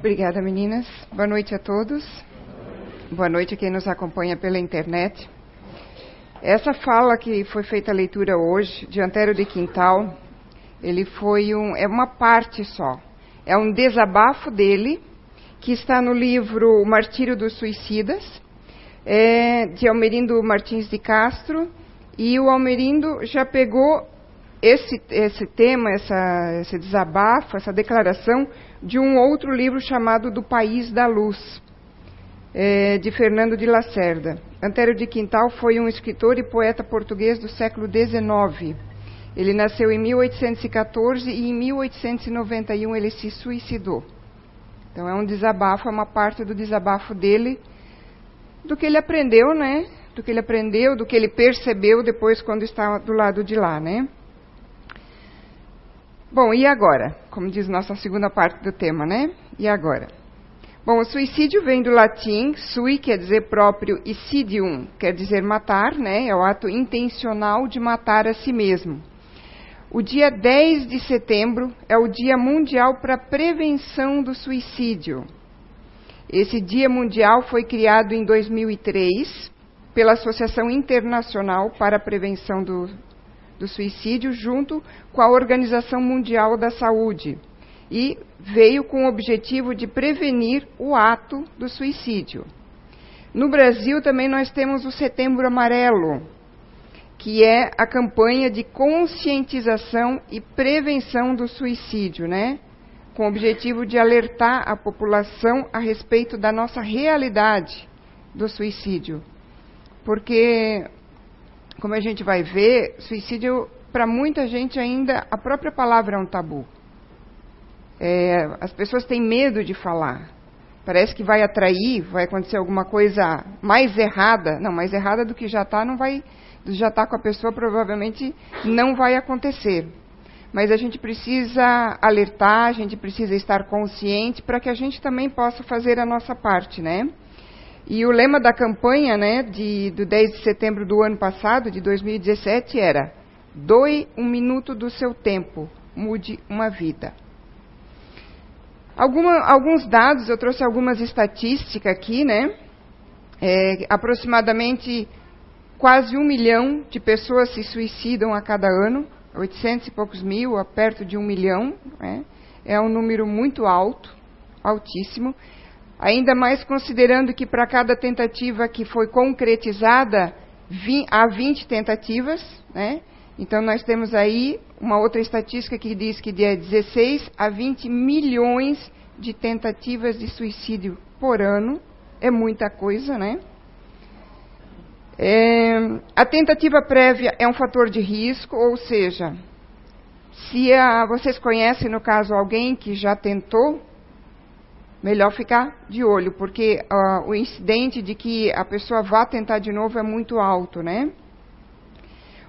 Obrigada, meninas. Boa noite a todos. Boa noite a quem nos acompanha pela internet. Essa fala que foi feita a leitura hoje, de Antero de Quintal, ele foi um, é uma parte só. É um desabafo dele, que está no livro O Martírio dos Suicidas, é, de Almerindo Martins de Castro, e o Almerindo já pegou esse, esse tema, essa, esse desabafo, essa declaração, de um outro livro chamado Do País da Luz, é, de Fernando de Lacerda. Antério de Quintal foi um escritor e poeta português do século XIX. Ele nasceu em 1814 e em 1891 ele se suicidou. Então é um desabafo, é uma parte do desabafo dele, do que ele aprendeu, né? Do que ele aprendeu, do que ele percebeu depois quando estava do lado de lá, né? Bom, e agora? Como diz nossa segunda parte do tema, né? E agora? Bom, o suicídio vem do latim sui, quer dizer próprio, e sidium, quer dizer matar, né? É o ato intencional de matar a si mesmo. O dia 10 de setembro é o Dia Mundial para a Prevenção do Suicídio. Esse Dia Mundial foi criado em 2003 pela Associação Internacional para a Prevenção do do suicídio junto com a Organização Mundial da Saúde e veio com o objetivo de prevenir o ato do suicídio. No Brasil também nós temos o Setembro Amarelo, que é a campanha de conscientização e prevenção do suicídio, né? Com o objetivo de alertar a população a respeito da nossa realidade do suicídio. Porque como a gente vai ver, suicídio, para muita gente ainda, a própria palavra é um tabu. É, as pessoas têm medo de falar. Parece que vai atrair, vai acontecer alguma coisa mais errada. Não, mais errada do que já está, não vai. Já está com a pessoa, provavelmente não vai acontecer. Mas a gente precisa alertar, a gente precisa estar consciente para que a gente também possa fazer a nossa parte, né? E o lema da campanha, né, de, do 10 de setembro do ano passado, de 2017, era: Doe um minuto do seu tempo, mude uma vida. Alguma, alguns dados, eu trouxe algumas estatísticas aqui, né? É, aproximadamente quase um milhão de pessoas se suicidam a cada ano, 800 e poucos mil, a perto de um milhão. Né? É um número muito alto, altíssimo. Ainda mais considerando que para cada tentativa que foi concretizada, há 20 tentativas, né? Então nós temos aí uma outra estatística que diz que de 16 a 20 milhões de tentativas de suicídio por ano. É muita coisa, né? É, a tentativa prévia é um fator de risco, ou seja, se a, vocês conhecem, no caso, alguém que já tentou, melhor ficar de olho, porque uh, o incidente de que a pessoa vá tentar de novo é muito alto, né?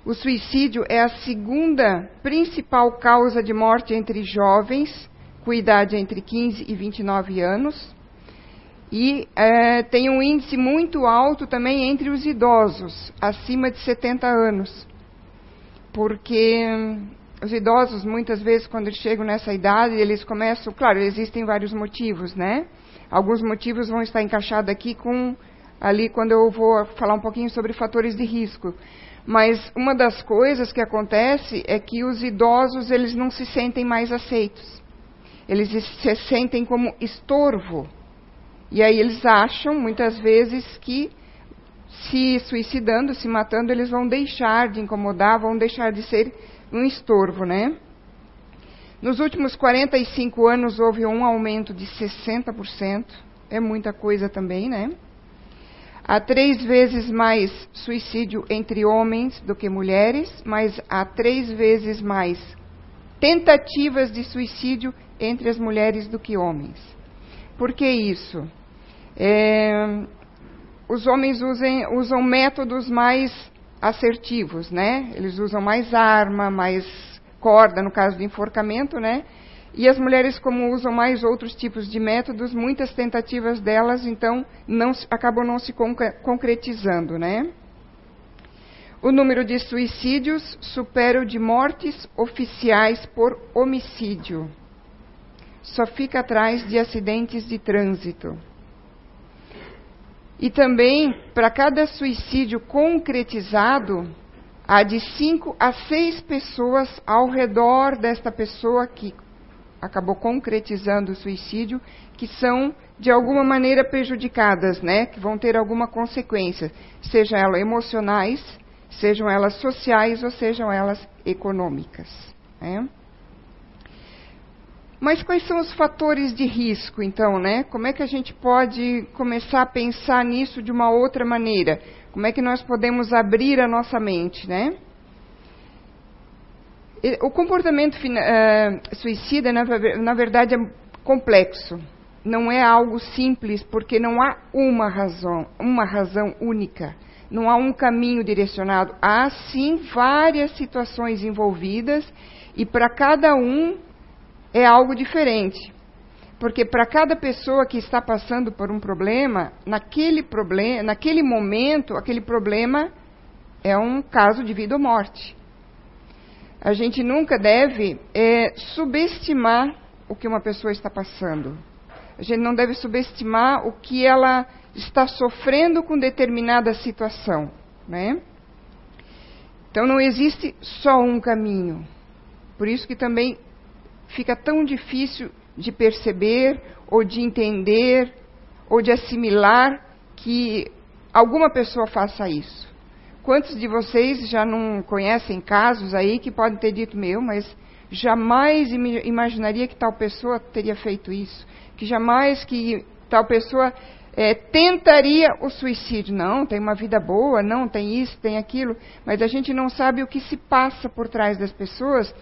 O suicídio é a segunda principal causa de morte entre jovens, com idade entre 15 e 29 anos. E é, tem um índice muito alto também entre os idosos, acima de 70 anos. Porque os idosos, muitas vezes, quando chegam nessa idade, eles começam. Claro, existem vários motivos, né? Alguns motivos vão estar encaixados aqui com. Ali, quando eu vou falar um pouquinho sobre fatores de risco. Mas uma das coisas que acontece é que os idosos, eles não se sentem mais aceitos. Eles se sentem como estorvo. E aí eles acham, muitas vezes, que se suicidando, se matando, eles vão deixar de incomodar, vão deixar de ser um estorvo, né? Nos últimos 45 anos houve um aumento de 60%, é muita coisa também, né? Há três vezes mais suicídio entre homens do que mulheres, mas há três vezes mais tentativas de suicídio entre as mulheres do que homens. Por que isso? É, os homens usem, usam métodos mais assertivos, né? Eles usam mais arma, mais corda, no caso de enforcamento, né? E as mulheres, como usam mais outros tipos de métodos, muitas tentativas delas, então, não, acabam não se concretizando, né? O número de suicídios supera o de mortes oficiais por homicídio. só fica atrás de acidentes de trânsito. E também, para cada suicídio concretizado, há de cinco a seis pessoas ao redor desta pessoa que acabou concretizando o suicídio, que são de alguma maneira prejudicadas, né? Que vão ter alguma consequência, sejam elas emocionais, sejam elas sociais ou sejam elas econômicas. Né? Mas quais são os fatores de risco, então, né? Como é que a gente pode começar a pensar nisso de uma outra maneira? Como é que nós podemos abrir a nossa mente, né? O comportamento uh, suicida, na, na verdade, é complexo. Não é algo simples, porque não há uma razão, uma razão única. Não há um caminho direcionado. Há sim várias situações envolvidas e para cada um é algo diferente. Porque para cada pessoa que está passando por um problema, naquele problema, naquele momento, aquele problema é um caso de vida ou morte. A gente nunca deve é, subestimar o que uma pessoa está passando. A gente não deve subestimar o que ela está sofrendo com determinada situação, né? Então não existe só um caminho. Por isso que também fica tão difícil de perceber, ou de entender, ou de assimilar que alguma pessoa faça isso. Quantos de vocês já não conhecem casos aí que podem ter dito, meu, mas jamais imaginaria que tal pessoa teria feito isso, que jamais que tal pessoa é, tentaria o suicídio. Não, tem uma vida boa, não, tem isso, tem aquilo, mas a gente não sabe o que se passa por trás das pessoas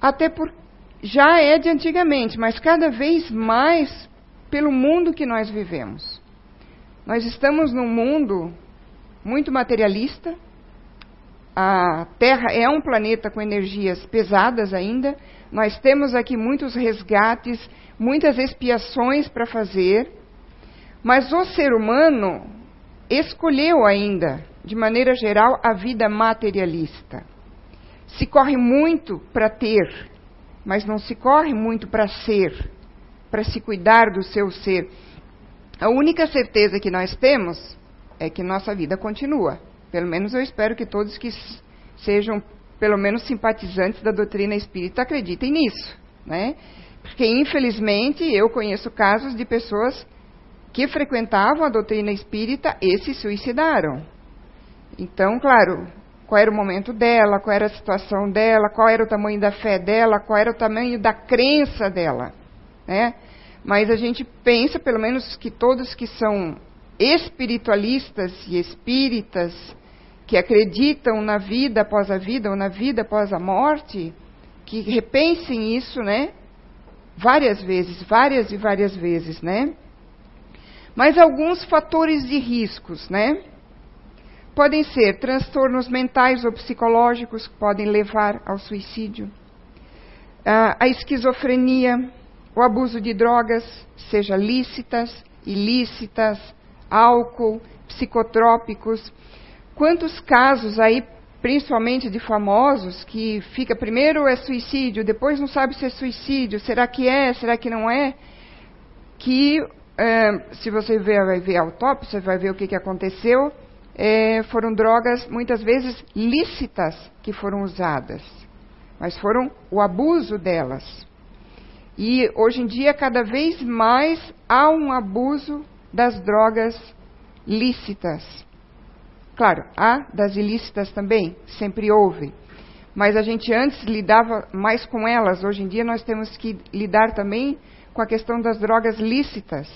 até por já é de antigamente, mas cada vez mais pelo mundo que nós vivemos. Nós estamos num mundo muito materialista. A Terra é um planeta com energias pesadas ainda. Nós temos aqui muitos resgates, muitas expiações para fazer. Mas o ser humano escolheu ainda, de maneira geral, a vida materialista. Se corre muito para ter, mas não se corre muito para ser, para se cuidar do seu ser. A única certeza que nós temos é que nossa vida continua. Pelo menos eu espero que todos que sejam, pelo menos, simpatizantes da doutrina espírita acreditem nisso, né? Porque, infelizmente, eu conheço casos de pessoas que frequentavam a doutrina espírita e se suicidaram. Então, claro, qual era o momento dela, qual era a situação dela, qual era o tamanho da fé dela, qual era o tamanho da crença dela, né? Mas a gente pensa, pelo menos, que todos que são espiritualistas e espíritas, que acreditam na vida após a vida ou na vida após a morte, que repensem isso, né? Várias vezes, várias e várias vezes, né? Mas alguns fatores de riscos, né? Podem ser transtornos mentais ou psicológicos que podem levar ao suicídio. Ah, a esquizofrenia, o abuso de drogas, seja lícitas, ilícitas, álcool, psicotrópicos. Quantos casos aí, principalmente de famosos, que fica primeiro é suicídio, depois não sabe se é suicídio, será que é, será que não é? Que, eh, se você ver, vai ver a autópsia, vai ver o que, que aconteceu, é, foram drogas muitas vezes lícitas que foram usadas, mas foram o abuso delas. E hoje em dia, cada vez mais há um abuso das drogas lícitas. Claro, há das ilícitas também, sempre houve. Mas a gente antes lidava mais com elas, hoje em dia nós temos que lidar também com a questão das drogas lícitas.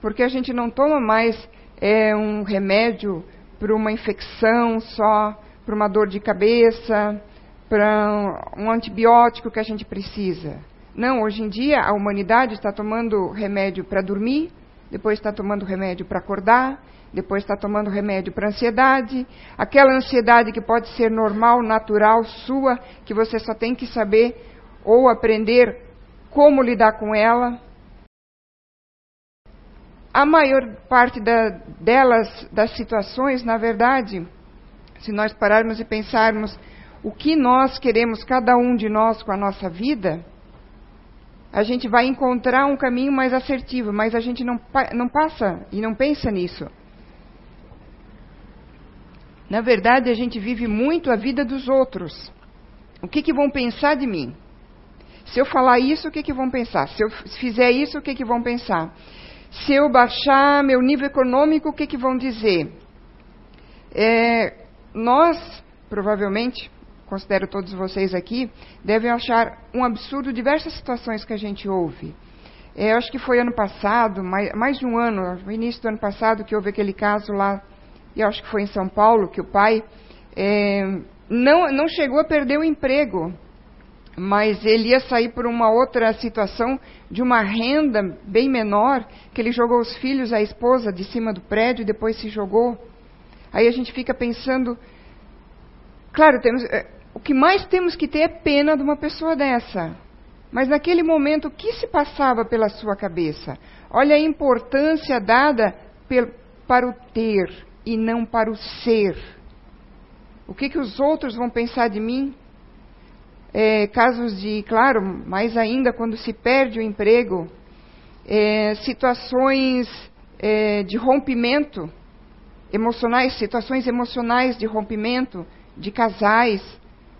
Porque a gente não toma mais é, um remédio para uma infecção só, para uma dor de cabeça, para um antibiótico que a gente precisa. Não, hoje em dia a humanidade está tomando remédio para dormir, depois está tomando remédio para acordar, depois está tomando remédio para ansiedade, aquela ansiedade que pode ser normal, natural, sua, que você só tem que saber ou aprender como lidar com ela, a maior parte da, delas, das situações, na verdade, se nós pararmos e pensarmos o que nós queremos, cada um de nós, com a nossa vida, a gente vai encontrar um caminho mais assertivo, mas a gente não, não passa e não pensa nisso. Na verdade, a gente vive muito a vida dos outros. O que, que vão pensar de mim? Se eu falar isso, o que, que vão pensar? Se eu fizer isso, o que, que vão pensar? Se eu baixar meu nível econômico, o que, que vão dizer? É, nós, provavelmente, considero todos vocês aqui, devem achar um absurdo diversas situações que a gente ouve. É, eu acho que foi ano passado, mais, mais, de um ano, no início do ano passado, que houve aquele caso lá, e acho que foi em São Paulo, que o pai é, não, não chegou a perder o emprego, mas ele ia sair por uma outra situação de uma renda bem menor, que ele jogou os filhos, a esposa, de cima do prédio e depois se jogou. Aí a gente fica pensando, claro, temos, é, o que mais temos que ter é pena de uma pessoa dessa. Mas naquele momento, o que se passava pela sua cabeça? Olha a importância dada para o ter e não para o ser. O que, que os outros vão pensar de mim? É, casos de, claro, mais ainda quando se perde o emprego, é, situações é, de rompimento emocionais, situações emocionais de rompimento de casais.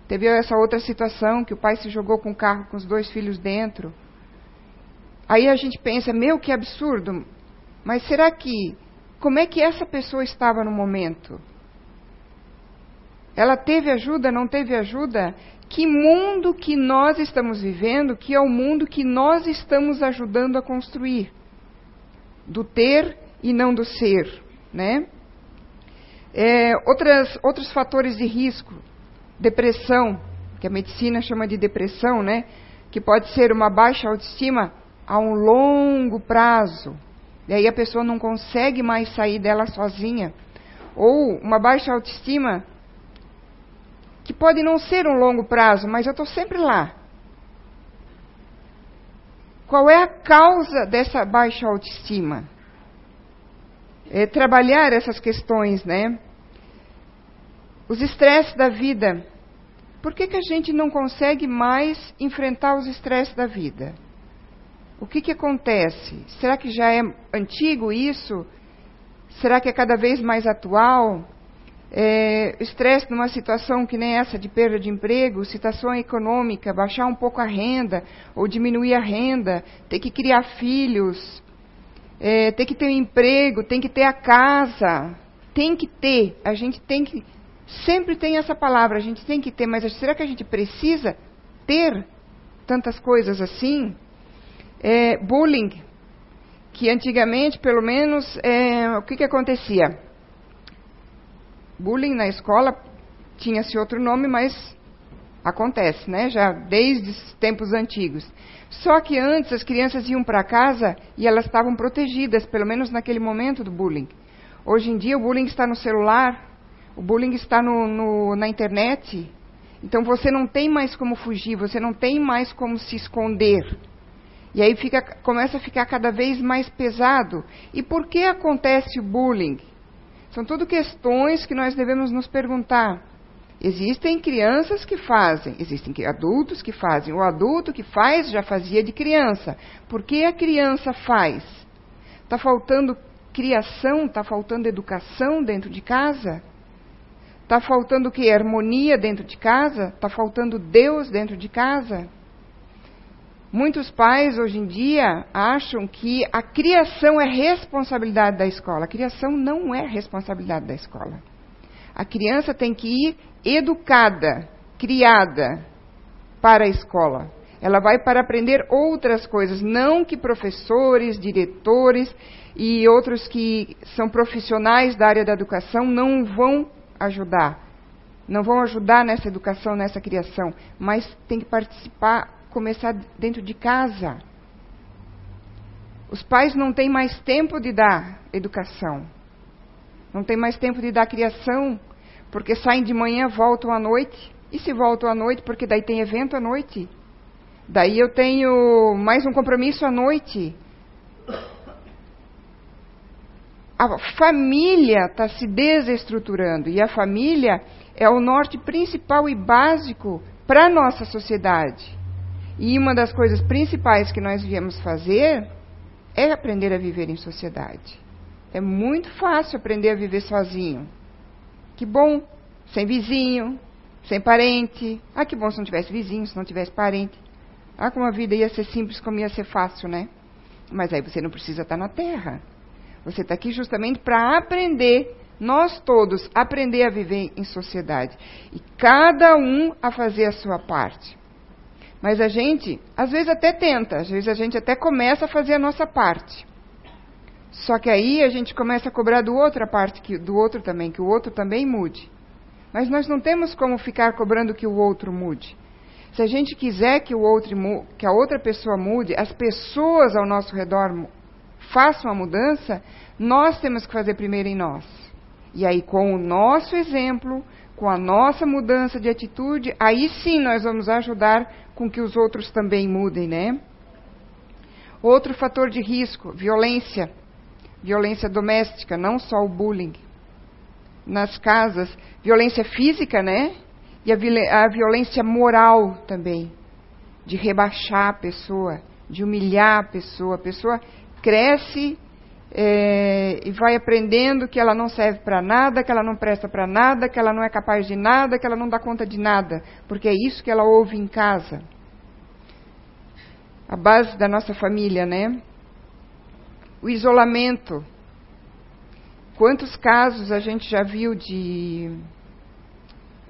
Teve essa outra situação que o pai se jogou com o carro com os dois filhos dentro. Aí a gente pensa, meu, que absurdo. Mas será que como é que essa pessoa estava no momento? Ela teve ajuda, não teve ajuda? Que mundo que nós estamos vivendo, que é o mundo que nós estamos ajudando a construir? Do ter e não do ser, né? É, outras, outros fatores de risco, depressão, que a medicina chama de depressão, né? Que pode ser uma baixa autoestima a um longo prazo. E aí a pessoa não consegue mais sair dela sozinha. Ou uma baixa autoestima, que pode não ser um longo prazo, mas eu estou sempre lá. Qual é a causa dessa baixa autoestima? É trabalhar essas questões, né? Os estresses da vida. Por que, que a gente não consegue mais enfrentar os estresses da vida? O que, que acontece? Será que já é antigo isso? Será que é cada vez mais atual? É, estresse numa situação que nem essa de perda de emprego, situação econômica, baixar um pouco a renda ou diminuir a renda, ter que criar filhos, é, ter que ter um emprego, tem que ter a casa, tem que ter, a gente tem que Sempre tem essa palavra, a gente tem que ter, mas será que a gente precisa ter tantas coisas assim? É, bullying, que antigamente, pelo menos, é, o que, que acontecia? Bullying na escola tinha-se outro nome, mas acontece, né? Já desde os tempos antigos. Só que antes as crianças iam para casa e elas estavam protegidas, pelo menos naquele momento do bullying. Hoje em dia o bullying está no celular, o bullying está no, no, na internet. Então você não tem mais como fugir, você não tem mais como se esconder. E aí fica, começa a ficar cada vez mais pesado. E por que acontece o bullying? São tudo questões que nós devemos nos perguntar. Existem crianças que fazem, existem adultos que fazem. O adulto que faz já fazia de criança. Por que a criança faz? Está faltando criação, está faltando educação dentro de casa? Está faltando que? Harmonia dentro de casa? Está faltando Deus dentro de casa? Muitos pais hoje em dia acham que a criação é responsabilidade da escola. A criação não é responsabilidade da escola. A criança tem que ir educada, criada para a escola. Ela vai para aprender outras coisas, não que professores, diretores e outros que são profissionais da área da educação não vão ajudar. Não vão ajudar nessa educação, nessa criação, mas tem que participar, começar dentro de casa. Os pais não têm mais tempo de dar educação. Não tem mais tempo de dar criação, porque saem de manhã, voltam à noite. E se voltam à noite, porque daí tem evento à noite. Daí eu tenho mais um compromisso à noite a família está se desestruturando e a família é o norte principal e básico para a nossa sociedade. E uma das coisas principais que nós viemos fazer é aprender a viver em sociedade. É muito fácil aprender a viver sozinho. Que bom, sem vizinho, sem parente. Ah, que bom se não tivesse vizinho, se não tivesse parente. Ah, como a vida ia ser simples, como ia ser fácil, né? Mas aí você não precisa estar na Terra. Você está aqui justamente para aprender, nós todos, aprender a viver em sociedade. E cada um a fazer a sua parte. Mas a gente, às vezes até tenta, às vezes a gente até começa a fazer a nossa parte. Só que aí a gente começa a cobrar do outro a parte que, do outro também, que o outro também mude. Mas nós não temos como ficar cobrando que o outro mude. Se a gente quiser que o outro que a outra pessoa mude, as pessoas ao nosso redor façam a mudança, nós temos que fazer primeiro em nós. E aí com o nosso exemplo, com a nossa mudança de atitude, aí sim nós vamos ajudar com que os outros também mudem, né? Outro fator de risco, violência. Violência doméstica, não só o bullying. Nas casas, violência física, né? E a, violência moral também. De rebaixar a pessoa, de humilhar a pessoa. A pessoa cresce é, e vai aprendendo que ela não serve para nada, que ela não presta para nada, que ela não é capaz de nada, que ela não dá conta de nada, porque é isso que ela ouve em casa. A base da nossa família, né? O isolamento. Quantos casos a gente já viu de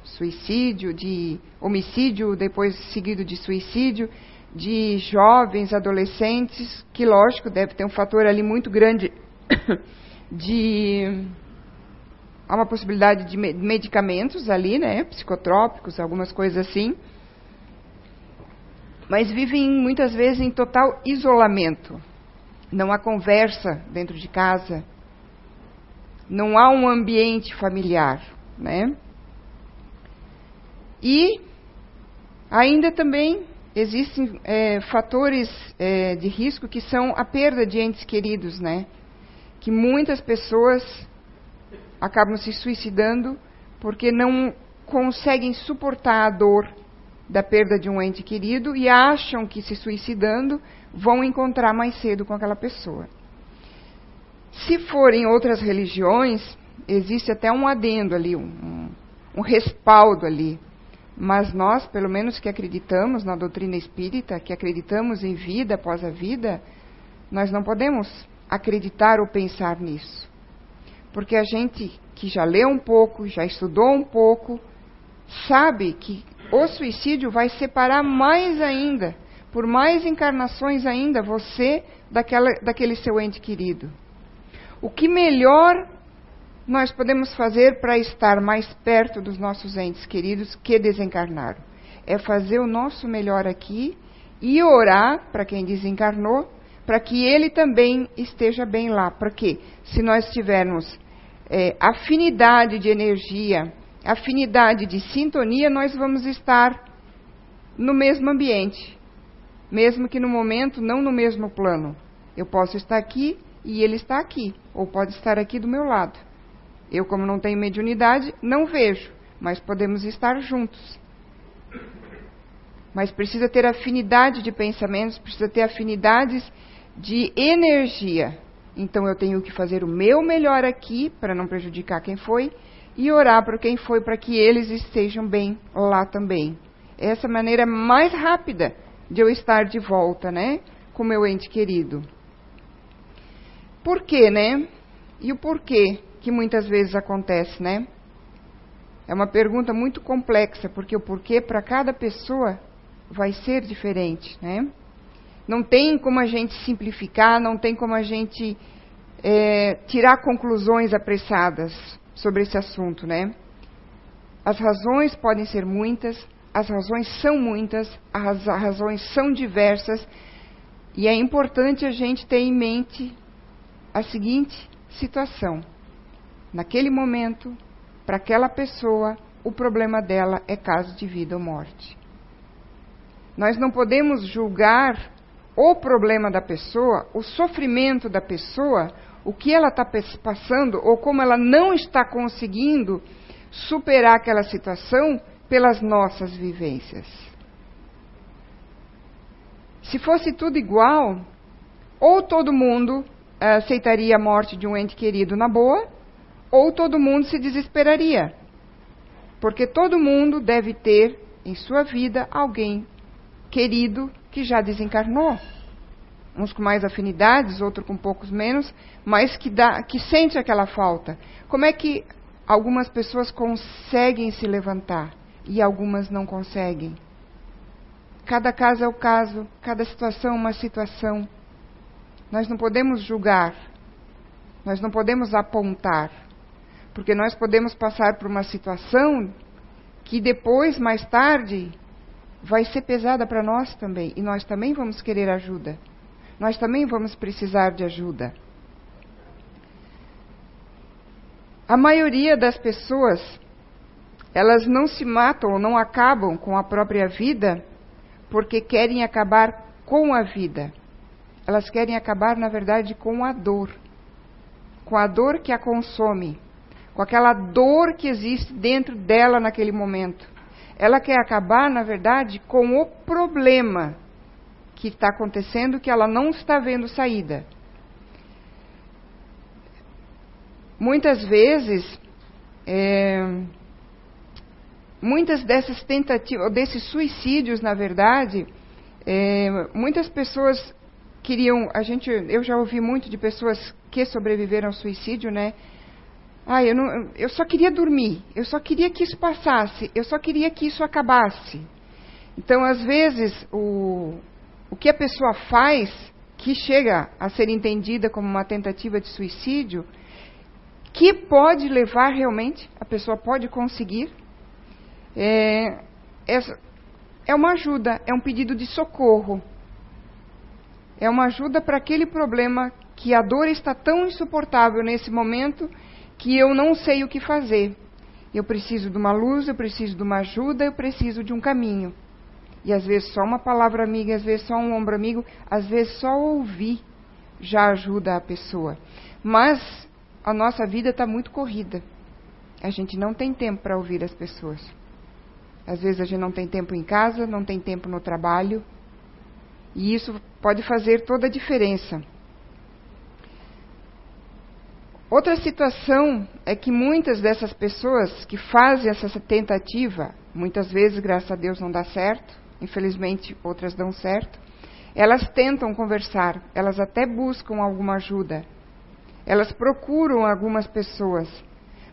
suicídio, de homicídio, depois seguido de suicídio, de jovens, adolescentes, que lógico deve ter um fator ali muito grande de há uma possibilidade de medicamentos ali, né, psicotrópicos, algumas coisas assim. Mas vivem muitas vezes em total isolamento. Não há conversa dentro de casa. Não há um ambiente familiar, né? E ainda também existem é, fatores é, de risco que são a perda de entes queridos, né? Que muitas pessoas acabam se suicidando porque não conseguem suportar a dor da perda de um ente querido e acham que se suicidando vão encontrar mais cedo com aquela pessoa. Se forem outras religiões, existe até um adendo ali, um, um respaldo ali. Mas nós, pelo menos que acreditamos na doutrina espírita, que acreditamos em vida após a vida, nós não podemos acreditar ou pensar nisso. Porque a gente que já leu um pouco, já estudou um pouco, sabe que o suicídio vai separar mais ainda, por mais encarnações ainda, você daquela, daquele seu ente querido. O que melhor nós podemos fazer para estar mais perto dos nossos entes queridos que desencarnaram? É fazer o nosso melhor aqui e orar para quem desencarnou, para que ele também esteja bem lá. Porque se nós tivermos é, afinidade de energia, afinidade de sintonia, nós vamos estar no mesmo ambiente, mesmo que no momento não no mesmo plano. Eu posso estar aqui e ele está aqui, ou pode estar aqui do meu lado. Eu, como não tenho mediunidade, não vejo, mas podemos estar juntos. Mas precisa ter afinidade de pensamentos, precisa ter afinidades de energia. Então eu tenho que fazer o meu melhor aqui para não prejudicar quem foi e orar para quem foi para que eles estejam bem lá também. Essa maneira mais rápida de eu estar de volta, né, com meu ente querido. Por quê, né? E o porquê que muitas vezes acontece, né? É uma pergunta muito complexa, porque o porquê para cada pessoa vai ser diferente, né? Não tem como a gente simplificar, não tem como a gente é, tirar conclusões apressadas sobre esse assunto, né? As razões podem ser muitas, as razões são muitas, as razões são diversas, e é importante a gente ter em mente a seguinte situação: naquele momento, para aquela pessoa, o problema dela é caso de vida ou morte. Nós não podemos julgar o problema da pessoa, o sofrimento da pessoa, o que ela está passando ou como ela não está conseguindo superar aquela situação pelas nossas vivências. Se fosse tudo igual, ou todo mundo uh, aceitaria a morte de um ente querido na boa, ou todo mundo se desesperaria. Porque todo mundo deve ter em sua vida alguém querido que já desencarnou. Uns com mais afinidades, outros com poucos menos, mas que, dá, que sente aquela falta. Como é que algumas pessoas conseguem se levantar e algumas não conseguem? Cada caso é o caso, cada situação é uma situação. Nós não podemos julgar, nós não podemos apontar, porque nós podemos passar por uma situação que depois, mais tarde, vai ser pesada para nós também, e nós também vamos querer ajuda. Nós também vamos precisar de ajuda. A maioria das pessoas, elas não se matam ou não acabam com a própria vida porque querem acabar com a vida. Elas querem acabar, na verdade, com a dor. Com a dor que a consome. Com aquela dor que existe dentro dela naquele momento. Ela quer acabar, na verdade, com o problema que está acontecendo que ela não está vendo saída. Muitas vezes, é, muitas dessas tentativas, desses suicídios, na verdade, é, muitas pessoas queriam, a gente, eu já ouvi muito de pessoas que sobreviveram ao suicídio, né? Ah, eu, não, eu só queria dormir, eu só queria que isso passasse, eu só queria que isso acabasse. Então, às vezes, o, o que a pessoa faz, que chega a ser entendida como uma tentativa de suicídio, que pode levar realmente, a pessoa pode conseguir é, é, é uma ajuda, é um pedido de socorro. É uma ajuda para aquele problema que a dor está tão insuportável nesse momento que eu não sei o que fazer. Eu preciso de uma luz, eu preciso de uma ajuda, eu preciso de um caminho. E às vezes só uma palavra amiga, às vezes só um ombro amigo, às vezes só ouvir já ajuda a pessoa. Mas a nossa vida está muito corrida. A gente não tem tempo para ouvir as pessoas. Às vezes a gente não tem tempo em casa, não tem tempo no trabalho. E isso pode fazer toda a diferença. Outra situação é que muitas dessas pessoas que fazem essa tentativa, muitas vezes, graças a Deus, não dá certo, infelizmente outras dão certo, elas tentam conversar, elas até buscam alguma ajuda, elas procuram algumas pessoas,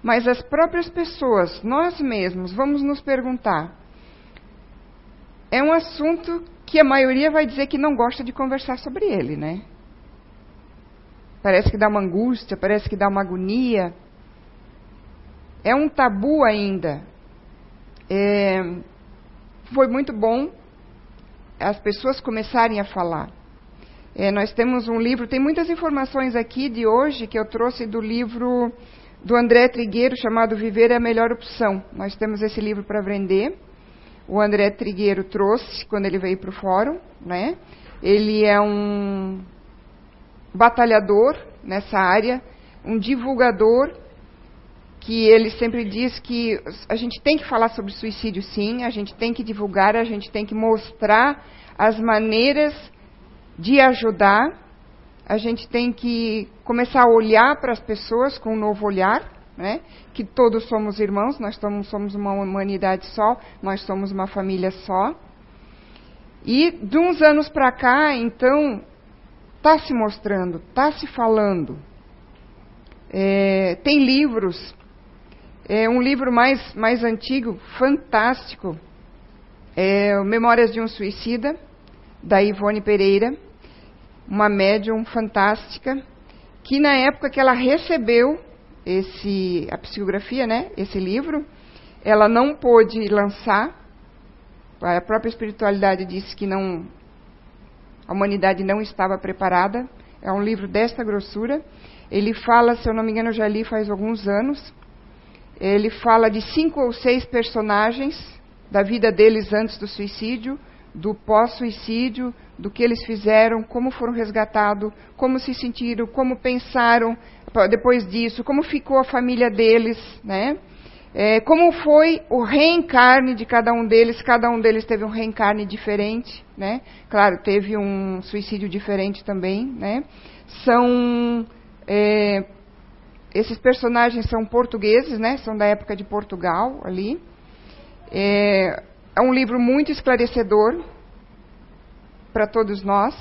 mas as próprias pessoas, nós mesmos, vamos nos perguntar. É um assunto que a maioria vai dizer que não gosta de conversar sobre ele, né? Parece que dá uma angústia, parece que dá uma agonia. É um tabu ainda. É, foi muito bom as pessoas começarem a falar. É, nós temos um livro, tem muitas informações aqui de hoje que eu trouxe do livro do André Trigueiro chamado Viver é a Melhor Opção. Nós temos esse livro para vender. O André Trigueiro trouxe quando ele veio para o fórum, né? Ele é um batalhador nessa área, um divulgador que ele sempre diz que a gente tem que falar sobre suicídio sim, a gente tem que divulgar, a gente tem que mostrar as maneiras de ajudar, a gente tem que começar a olhar para as pessoas com um novo olhar, né? que todos somos irmãos, nós somos, uma humanidade só, nós somos uma família só. E de uns anos para cá, então, está se mostrando, está se falando. É, tem livros, é um livro mais, mais antigo, fantástico, é Memórias de um Suicida, da Ivone Pereira uma médium fantástica, que na época que ela recebeu esse a psicografia, né, esse livro, ela não pôde lançar. A própria espiritualidade disse que não a humanidade não estava preparada. É um livro desta grossura. Ele fala, se eu não me engano, eu já li faz alguns anos. Ele fala de cinco ou seis personagens da vida deles antes do suicídio, do pós-suicídio, do que eles fizeram, como foram resgatados, como se sentiram, como pensaram depois disso, como ficou a família deles, né? É, como foi o reencarne de cada um deles? Cada um deles teve um reencarne diferente, né? Claro, teve um suicídio diferente também, né? São é, esses personagens são portugueses, né? São da época de Portugal ali. É, é um livro muito esclarecedor para todos nós,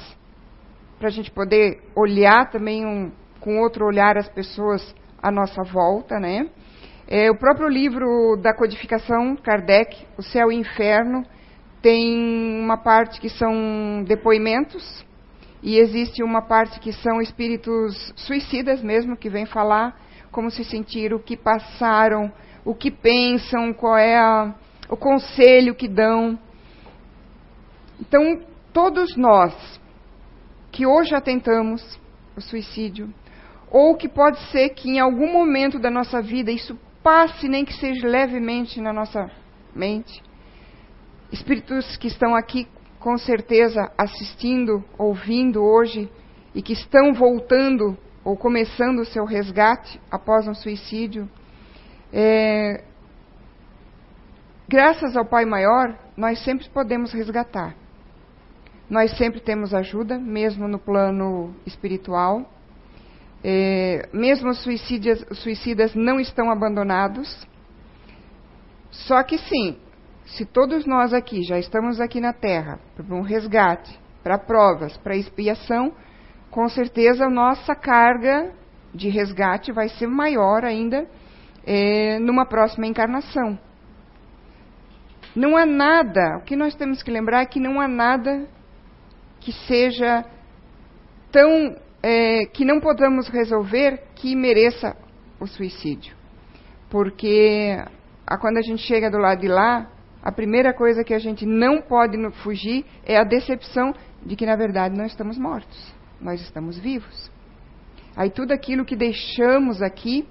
para a gente poder olhar também um, com outro olhar as pessoas à nossa volta, né? É, o próprio livro da codificação, Kardec, O Céu e o Inferno, tem uma parte que são depoimentos e existe uma parte que são espíritos suicidas mesmo, que vêm falar como se sentiram, o que passaram, o que pensam, qual é a, o conselho que dão. Então, todos nós que hoje atentamos o suicídio, ou que pode ser que em algum momento da nossa vida isso passe, nem que seja levemente na nossa mente. Espíritos que estão aqui, com certeza, assistindo, ouvindo hoje e que estão voltando ou começando o seu resgate após um suicídio. É, graças ao Pai Maior, nós sempre podemos resgatar. Nós sempre temos ajuda, mesmo no plano espiritual. É, mesmo os suicidas, suicidas não estão abandonados. Só que sim, se todos nós aqui já estamos aqui na Terra para um resgate, para provas, para expiação, com certeza a nossa carga de resgate vai ser maior ainda é, numa próxima encarnação. Não há nada, o que nós temos que lembrar é que não há nada que seja tão é, que não podemos resolver que mereça o suicídio. Porque a, quando a gente chega do lado de lá, a primeira coisa que a gente não pode fugir é a decepção de que, na verdade, nós estamos mortos. Nós estamos vivos. Aí tudo aquilo que deixamos aqui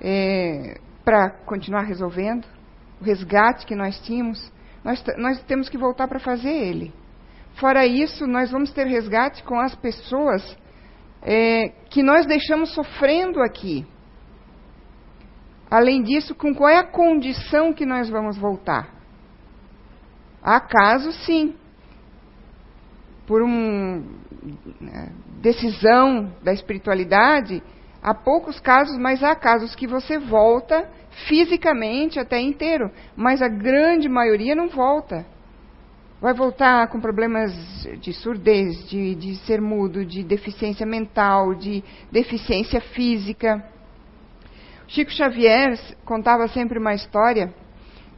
é, para continuar resolvendo, o resgate que nós tínhamos, nós, nós temos que voltar para fazer ele. Fora isso, nós vamos ter resgate com as pessoas é, que nós deixamos sofrendo aqui. Além disso, com qual é a condição que nós vamos voltar? Há casos, sim, por uma né, decisão da espiritualidade, há poucos casos, mas há casos que você volta fisicamente até inteiro, mas a grande maioria não volta vai voltar com problemas de surdez, de, de ser mudo, de deficiência mental, de deficiência física. Chico Xavier contava sempre uma história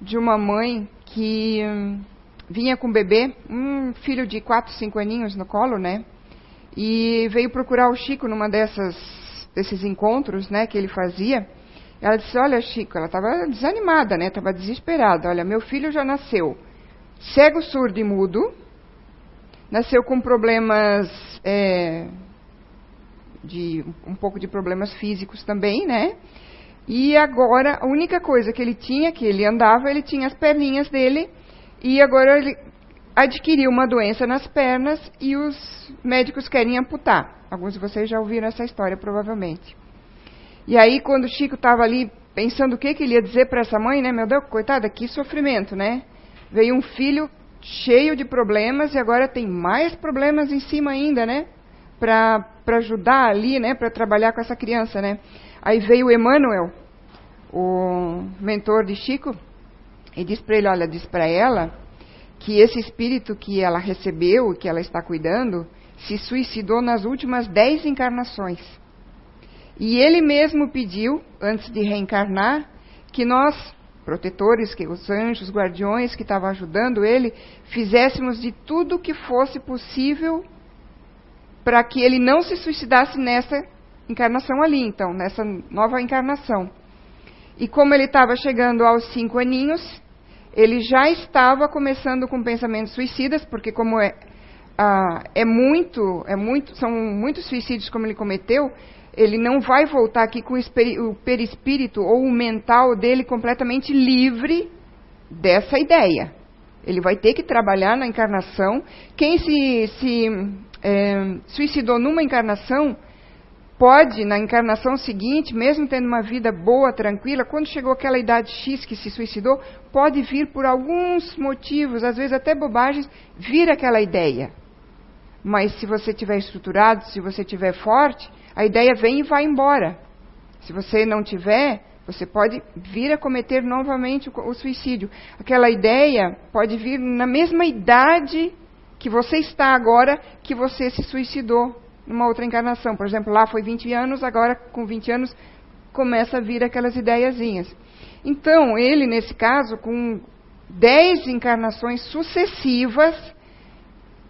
de uma mãe que hum, vinha com um bebê, um filho de 4, 5 aninhos no colo, né? E veio procurar o Chico numa dessas desses encontros, né, que ele fazia. Ela disse: "Olha, Chico, ela estava desanimada, né? Estava desesperada. Olha, meu filho já nasceu cego, surdo e mudo, nasceu com problemas é, de um pouco de problemas físicos também, né? E agora a única coisa que ele tinha, que ele andava, ele tinha as perninhas dele e agora ele adquiriu uma doença nas pernas e os médicos querem amputar. Alguns de vocês já ouviram essa história provavelmente. E aí quando o Chico estava ali pensando o que, que ele ia dizer para essa mãe, né? Meu Deus, coitada, que sofrimento, né? Veio um filho cheio de problemas e agora tem mais problemas em cima ainda, né? Para ajudar ali, né? Para trabalhar com essa criança, né? Aí veio o Emmanuel, o mentor de Chico, e diz para ele, olha, diz para ela que esse espírito que ela recebeu, que ela está cuidando, se suicidou nas últimas dez encarnações. E ele mesmo pediu, antes de reencarnar, que nós protetores, que os anjos, guardiões que estavam ajudando ele, fizéssemos de tudo que fosse possível para que ele não se suicidasse nessa encarnação ali, então, nessa nova encarnação. E como ele estava chegando aos cinco aninhos, ele já estava começando com pensamentos suicidas, porque como é, ah, é muito, é muito, são muitos suicídios como ele cometeu, ele não vai voltar aqui com o perispírito ou o mental dele completamente livre dessa ideia. Ele vai ter que trabalhar na encarnação. Quem se, se é, suicidou numa encarnação pode, na encarnação seguinte, mesmo tendo uma vida boa, tranquila, quando chegou aquela idade X que se suicidou, pode vir por alguns motivos, às vezes até bobagens, vir aquela ideia. Mas se você tiver estruturado, se você tiver forte, a ideia vem e vai embora. Se você não tiver, você pode vir a cometer novamente o suicídio. Aquela ideia pode vir na mesma idade que você está agora que você se suicidou numa outra encarnação. Por exemplo, lá foi 20 anos, agora com 20 anos começa a vir aquelas ideiazinhas. Então, ele, nesse caso, com 10 encarnações sucessivas,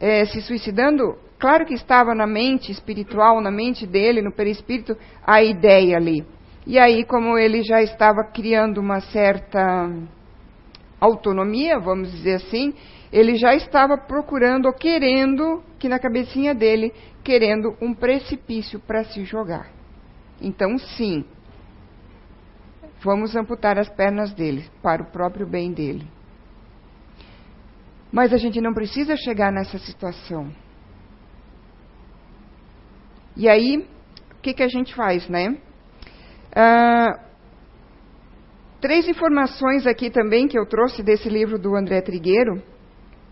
é, se suicidando, claro que estava na mente espiritual, na mente dele, no perispírito, a ideia ali. E aí, como ele já estava criando uma certa autonomia, vamos dizer assim, ele já estava procurando ou querendo, que na cabecinha dele, querendo um precipício para se jogar. Então, sim, vamos amputar as pernas dele, para o próprio bem dele. Mas a gente não precisa chegar nessa situação. E aí, o que, que a gente faz, né? Ah, três informações aqui também que eu trouxe desse livro do André Trigueiro,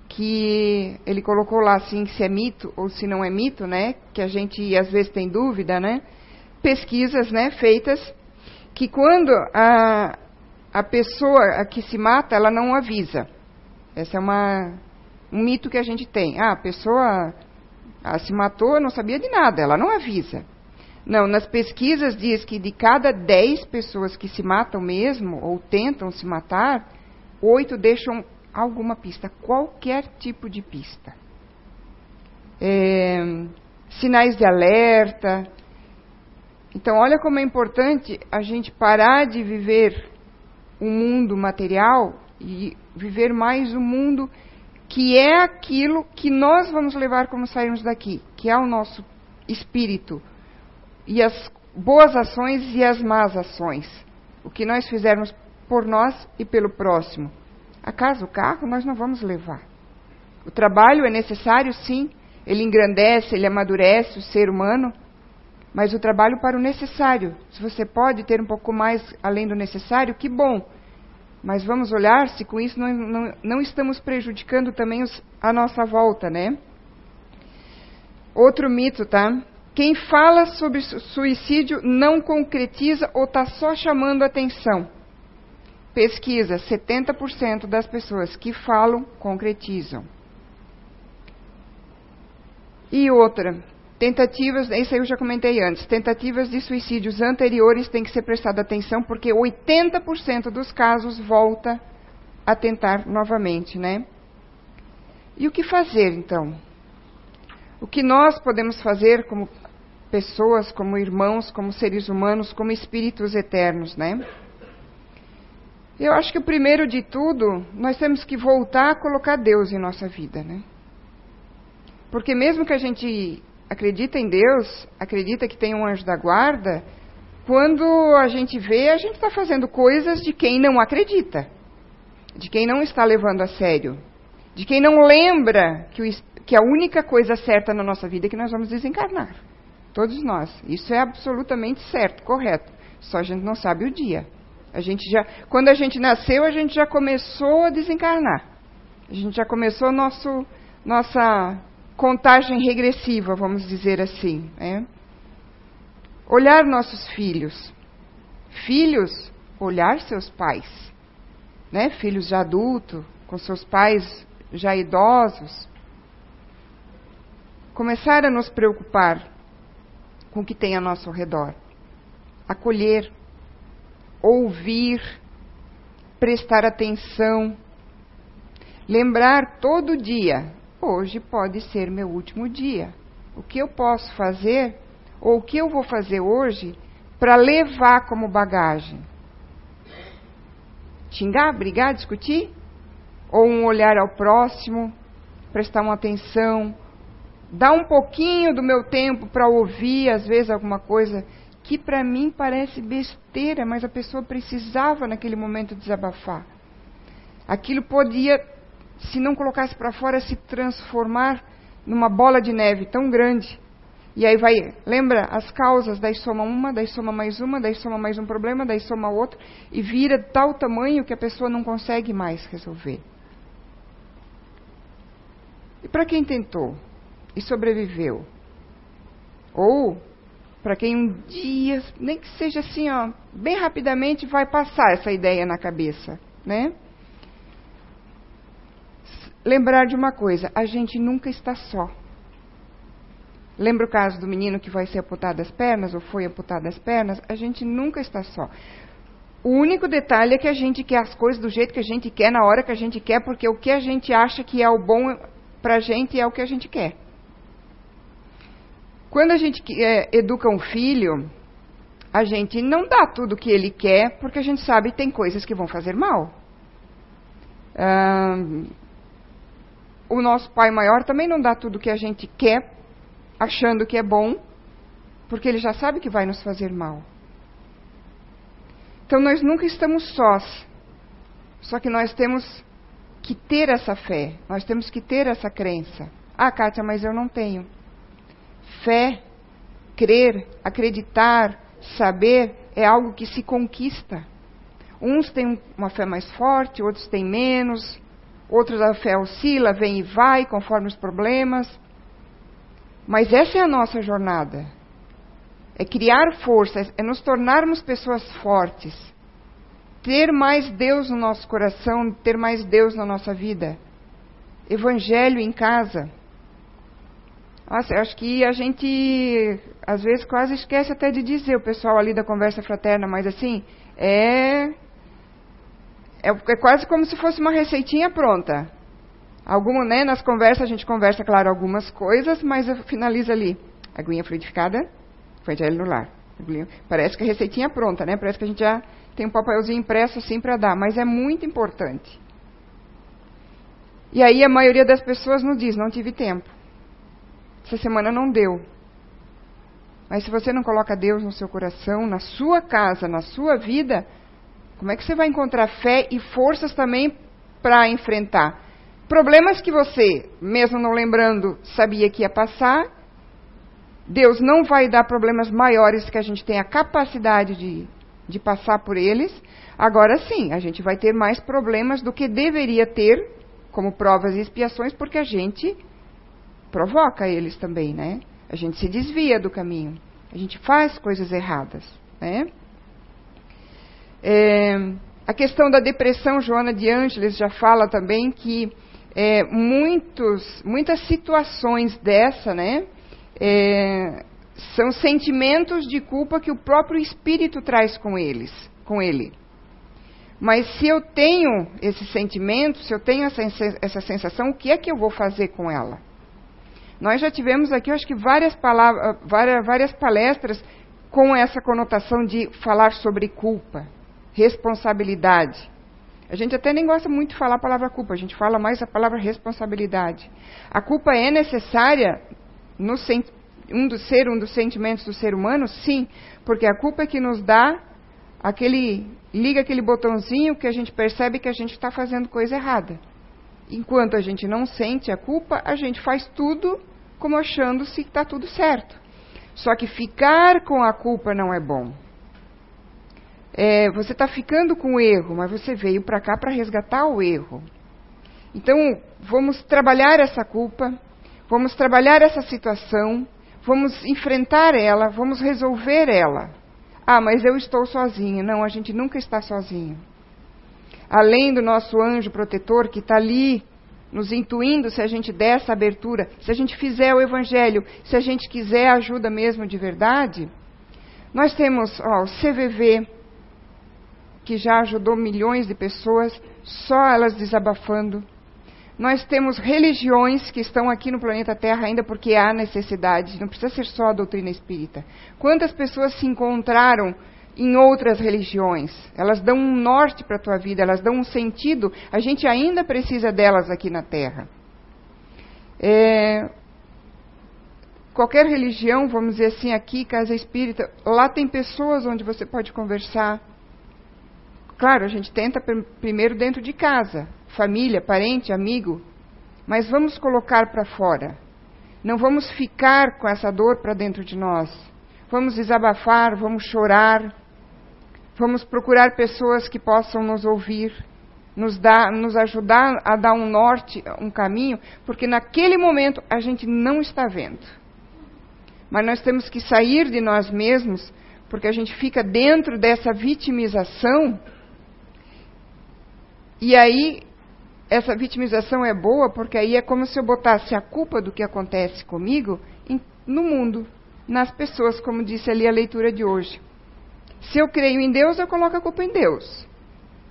que ele colocou lá assim se é mito ou se não é mito, né? Que a gente às vezes tem dúvida, né? Pesquisas, né? Feitas que quando a, a pessoa que se mata, ela não avisa. Essa é uma, um mito que a gente tem. Ah, a pessoa ah, se matou, não sabia de nada, ela não avisa. Não, nas pesquisas diz que de cada 10 pessoas que se matam mesmo, ou tentam se matar, oito deixam alguma pista, qualquer tipo de pista. É, sinais de alerta. Então, olha como é importante a gente parar de viver o um mundo material e viver mais o um mundo que é aquilo que nós vamos levar como sairmos daqui, que é o nosso espírito, e as boas ações e as más ações. O que nós fizermos por nós e pelo próximo. A casa, o carro, nós não vamos levar. O trabalho é necessário, sim. Ele engrandece, ele amadurece o ser humano. Mas o trabalho para o necessário. Se você pode ter um pouco mais além do necessário, que bom. Mas vamos olhar se com isso não, não, não estamos prejudicando também os, a nossa volta, né? Outro mito, tá? Quem fala sobre suicídio não concretiza ou está só chamando atenção. Pesquisa: 70% das pessoas que falam concretizam. E outra, tentativas, isso aí eu já comentei antes, tentativas de suicídios anteriores tem que ser prestada atenção, porque 80% dos casos volta a tentar novamente, né? E o que fazer então? O que nós podemos fazer como pessoas, como irmãos, como seres humanos, como espíritos eternos, né? Eu acho que o primeiro de tudo, nós temos que voltar a colocar Deus em nossa vida, né? Porque mesmo que a gente acredita em Deus, acredita que tem um anjo da guarda, quando a gente vê, a gente está fazendo coisas de quem não acredita, de quem não está levando a sério, de quem não lembra que, o, que a única coisa certa na nossa vida é que nós vamos desencarnar. Todos nós. Isso é absolutamente certo, correto. Só a gente não sabe o dia. A gente já, quando a gente nasceu, a gente já começou a desencarnar. A gente já começou nosso, nossa contagem regressiva, vamos dizer assim. Né? Olhar nossos filhos. Filhos, olhar seus pais. Né? Filhos já adultos, com seus pais já idosos. Começar a nos preocupar com o que tem a nosso redor. Acolher, ouvir, prestar atenção, lembrar todo dia: hoje pode ser meu último dia. O que eu posso fazer, ou o que eu vou fazer hoje, para levar como bagagem? Xingar, brigar, discutir? Ou um olhar ao próximo, prestar uma atenção, dar um pouquinho do meu tempo para ouvir, às vezes, alguma coisa que para mim parece besteira, mas a pessoa precisava naquele momento desabafar. Aquilo podia, se não colocasse para fora, se transformar numa bola de neve tão grande E aí vai, lembra as causas, daí soma uma, daí soma mais uma, daí soma mais um problema, daí soma outro, e vira de tal tamanho que a pessoa não consegue mais resolver. E para quem tentou e sobreviveu? Ou para quem um dia, nem que seja assim, ó, bem rapidamente vai passar essa ideia na cabeça, né? Lembrar de uma coisa, a gente nunca está só. Lembra o caso do menino que vai ser amputado as pernas, ou foi amputado as pernas? A gente nunca está só. O único detalhe é que a gente quer as coisas do jeito que a gente quer, na hora que a gente quer, porque o que a gente acha que é o bom para a gente é o que a gente quer. Quando a gente é, educa um filho, a gente não dá tudo o que ele quer, porque a gente sabe que tem coisas que vão fazer mal. O nosso pai maior também não dá tudo o que a gente quer, achando que é bom, porque ele já sabe que vai nos fazer mal. Então nós nunca estamos sós. Só que nós temos que ter essa fé, nós temos que ter essa crença. Ah, Kátia, mas eu não tenho. Fé, crer, acreditar, saber é algo que se conquista. Uns têm uma fé mais forte, outros têm menos, outros a fé oscila, vem e vai conforme os problemas. Mas essa é a nossa jornada. É criar forças, é nos tornarmos pessoas fortes. Ter mais Deus no nosso coração, ter mais Deus na nossa vida. Evangelho em casa. Nossa, eu acho que a gente, às vezes, quase esquece até de dizer, o pessoal ali da conversa fraterna, mas assim, é, é, é quase como se fosse uma receitinha pronta. Alguma, né, nas conversas a gente conversa, claro, algumas coisas, mas finaliza ali. Aguinha fluidificada, evangelho no lar. Parece que a receitinha é pronta, né? Parece que a gente já tem um papelzinho impresso assim para dar, mas é muito importante. E aí a maioria das pessoas não diz, não tive tempo. Essa semana não deu. Mas se você não coloca Deus no seu coração, na sua casa, na sua vida, como é que você vai encontrar fé e forças também para enfrentar? Problemas que você, mesmo não lembrando, sabia que ia passar. Deus não vai dar problemas maiores que a gente tem a capacidade de, de passar por eles. Agora sim, a gente vai ter mais problemas do que deveria ter, como provas e expiações, porque a gente provoca eles também, né? A gente se desvia do caminho. A gente faz coisas erradas, né? É, a questão da depressão, Joana de Ângeles já fala também que é, muitos, muitas situações dessa, né, é, são sentimentos de culpa que o próprio espírito traz com eles, com ele. Mas se eu tenho esse sentimento, se eu tenho essa, essa sensação, o que é que eu vou fazer com ela? Nós já tivemos aqui, acho que várias, palavras, várias, várias palestras com essa conotação de falar sobre culpa, responsabilidade. A gente até nem gosta muito de falar a palavra culpa, a gente fala mais a palavra responsabilidade. A culpa é necessária no um do ser, um dos sentimentos do ser humano? Sim, porque a culpa é que nos dá aquele liga aquele botãozinho que a gente percebe que a gente está fazendo coisa errada. Enquanto a gente não sente a culpa, a gente faz tudo como achando-se que está tudo certo. Só que ficar com a culpa não é bom é, você está ficando com o erro, mas você veio para cá para resgatar o erro. Então, vamos trabalhar essa culpa, vamos trabalhar essa situação, vamos enfrentar ela, vamos resolver ela. Ah, mas eu estou sozinho. Não, a gente nunca está sozinho. Além do nosso anjo protetor que está ali nos intuindo se a gente der essa abertura, se a gente fizer o evangelho, se a gente quiser ajuda mesmo de verdade, nós temos ó, o CVV, que já ajudou milhões de pessoas, só elas desabafando. Nós temos religiões que estão aqui no planeta Terra ainda porque há necessidade, não precisa ser só a doutrina espírita. Quantas pessoas se encontraram em outras religiões? Elas dão um norte para a tua vida, elas dão um sentido. A gente ainda precisa delas aqui na Terra. É, qualquer religião, vamos dizer assim, aqui, casa espírita, lá tem pessoas onde você pode conversar, Claro, a gente tenta primeiro dentro de casa, família, parente, amigo, mas vamos colocar para fora. Não vamos ficar com essa dor para dentro de nós. Vamos desabafar, vamos chorar, vamos procurar pessoas que possam nos ouvir, nos, dar, nos ajudar a dar um norte, um caminho, porque naquele momento a gente não está vendo. Mas nós temos que sair de nós mesmos, porque a gente fica dentro dessa vitimização. E aí essa vitimização é boa porque aí é como se eu botasse a culpa do que acontece comigo em, no mundo, nas pessoas, como disse ali a leitura de hoje. Se eu creio em Deus, eu coloco a culpa em Deus.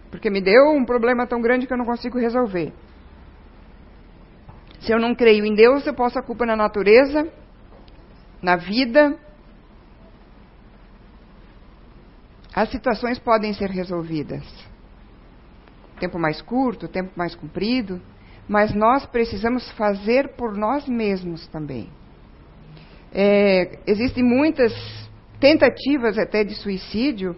Porque me deu um problema tão grande que eu não consigo resolver. Se eu não creio em Deus, eu posso a culpa na natureza, na vida. As situações podem ser resolvidas tempo mais curto, tempo mais comprido, mas nós precisamos fazer por nós mesmos também. É, existem muitas tentativas até de suicídio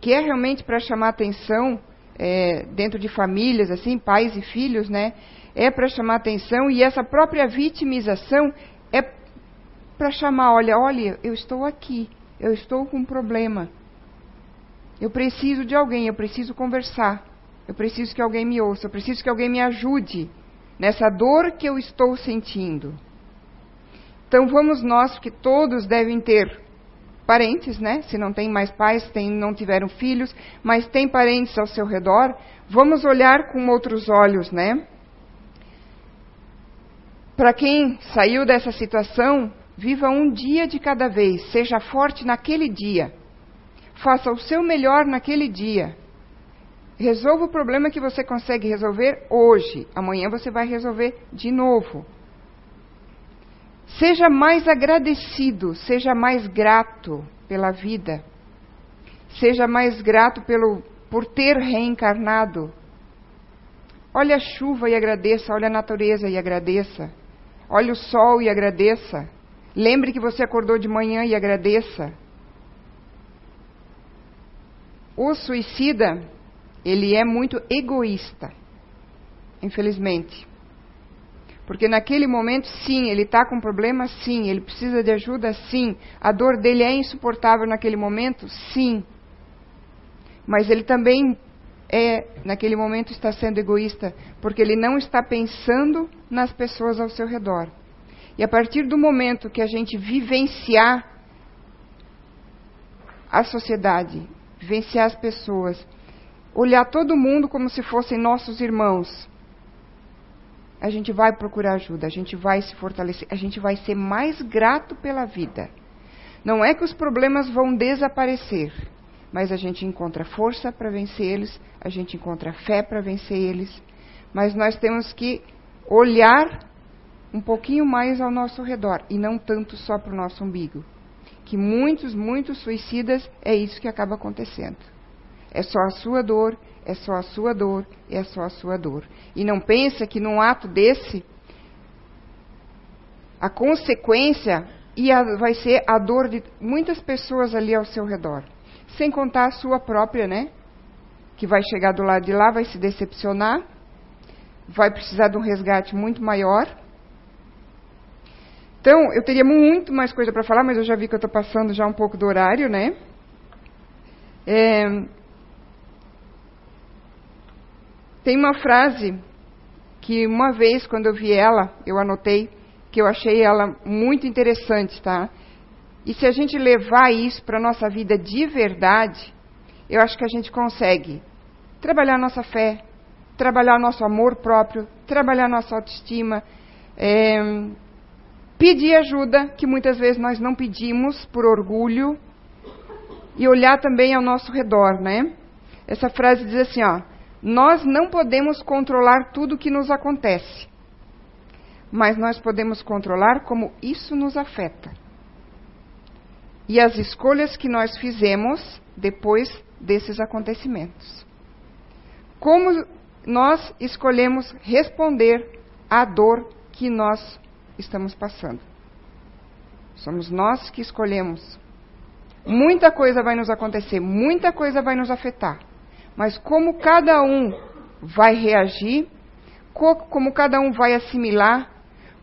que é realmente para chamar atenção é, dentro de famílias, assim, pais e filhos, né? É para chamar atenção e essa própria vitimização é para chamar, olha, olha, eu estou aqui, eu estou com um problema, eu preciso de alguém, eu preciso conversar. Eu preciso que alguém me ouça, eu preciso que alguém me ajude nessa dor que eu estou sentindo. Então vamos nós, que todos devem ter parentes, né? Se não tem mais pais, tem, não tiveram filhos, mas tem parentes ao seu redor, vamos olhar com outros olhos, né? Para quem saiu dessa situação, viva um dia de cada vez, seja forte naquele dia. Faça o seu melhor naquele dia. Resolva o problema que você consegue resolver hoje. Amanhã você vai resolver de novo. Seja mais agradecido, seja mais grato pela vida. Seja mais grato pelo, por ter reencarnado. Olhe a chuva e agradeça, olhe a natureza e agradeça. Olhe o sol e agradeça. Lembre que você acordou de manhã e agradeça. O suicida ele é muito egoísta, infelizmente. Porque naquele momento, sim, ele está com problema, sim, ele precisa de ajuda, sim. A dor dele é insuportável naquele momento, sim. Mas ele também é, naquele momento, está sendo egoísta, porque ele não está pensando nas pessoas ao seu redor. E a partir do momento que a gente vivenciar a sociedade, vivenciar as pessoas, olhar todo mundo como se fossem nossos irmãos, a gente vai procurar ajuda, a gente vai se fortalecer, a gente vai ser mais grato pela vida. Não é que os problemas vão desaparecer, mas a gente encontra força para vencer eles, a gente encontra fé para vencer eles, mas nós temos que olhar um pouquinho mais ao nosso redor e não tanto só para o nosso umbigo. Que muitos, muitos suicidas é isso que acaba acontecendo. É só a sua dor, é só a sua dor, é só a sua dor. E não pensa que num ato desse, a consequência vai ser a dor de muitas pessoas ali ao seu redor. Sem contar a sua própria, né? Que vai chegar do lado de lá, vai se decepcionar, vai precisar de um resgate muito maior. Então, eu teria muito mais coisa para falar, mas eu já vi que eu estou passando já um pouco do horário, né? É, Tem uma frase que uma vez, quando eu vi ela, eu anotei, que eu achei ela muito interessante, tá? E se a gente levar isso para a nossa vida de verdade, eu acho que a gente consegue trabalhar nossa fé, trabalhar nosso amor próprio, trabalhar nossa autoestima, é, pedir ajuda, que muitas vezes nós não pedimos por orgulho, e olhar também ao nosso redor, né? Essa frase diz assim, ó, nós não podemos controlar tudo o que nos acontece, mas nós podemos controlar como isso nos afeta. E as escolhas que nós fizemos depois desses acontecimentos. Como nós escolhemos responder à dor que nós estamos passando. Somos nós que escolhemos. Muita coisa vai nos acontecer, muita coisa vai nos afetar. Mas como cada um vai reagir, como cada um vai assimilar,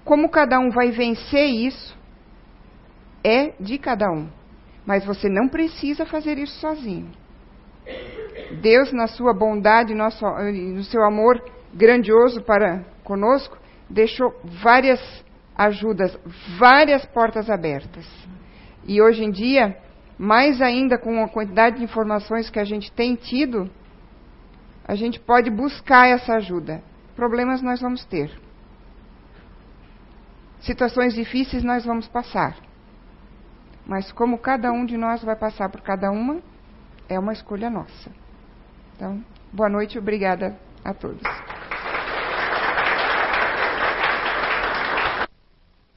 Como cada um vai vencer isso, é de cada um. Mas você não precisa fazer isso sozinho. Deus, na sua bondade, no seu amor grandioso para conosco, deixou várias ajudas, várias portas abertas. E hoje em dia, mais ainda com a quantidade de informações que a gente tem tido, a gente pode buscar essa ajuda. Problemas nós vamos ter. Situações difíceis nós vamos passar. Mas como cada um de nós vai passar por cada uma, é uma escolha nossa. Então, boa noite obrigada a todos.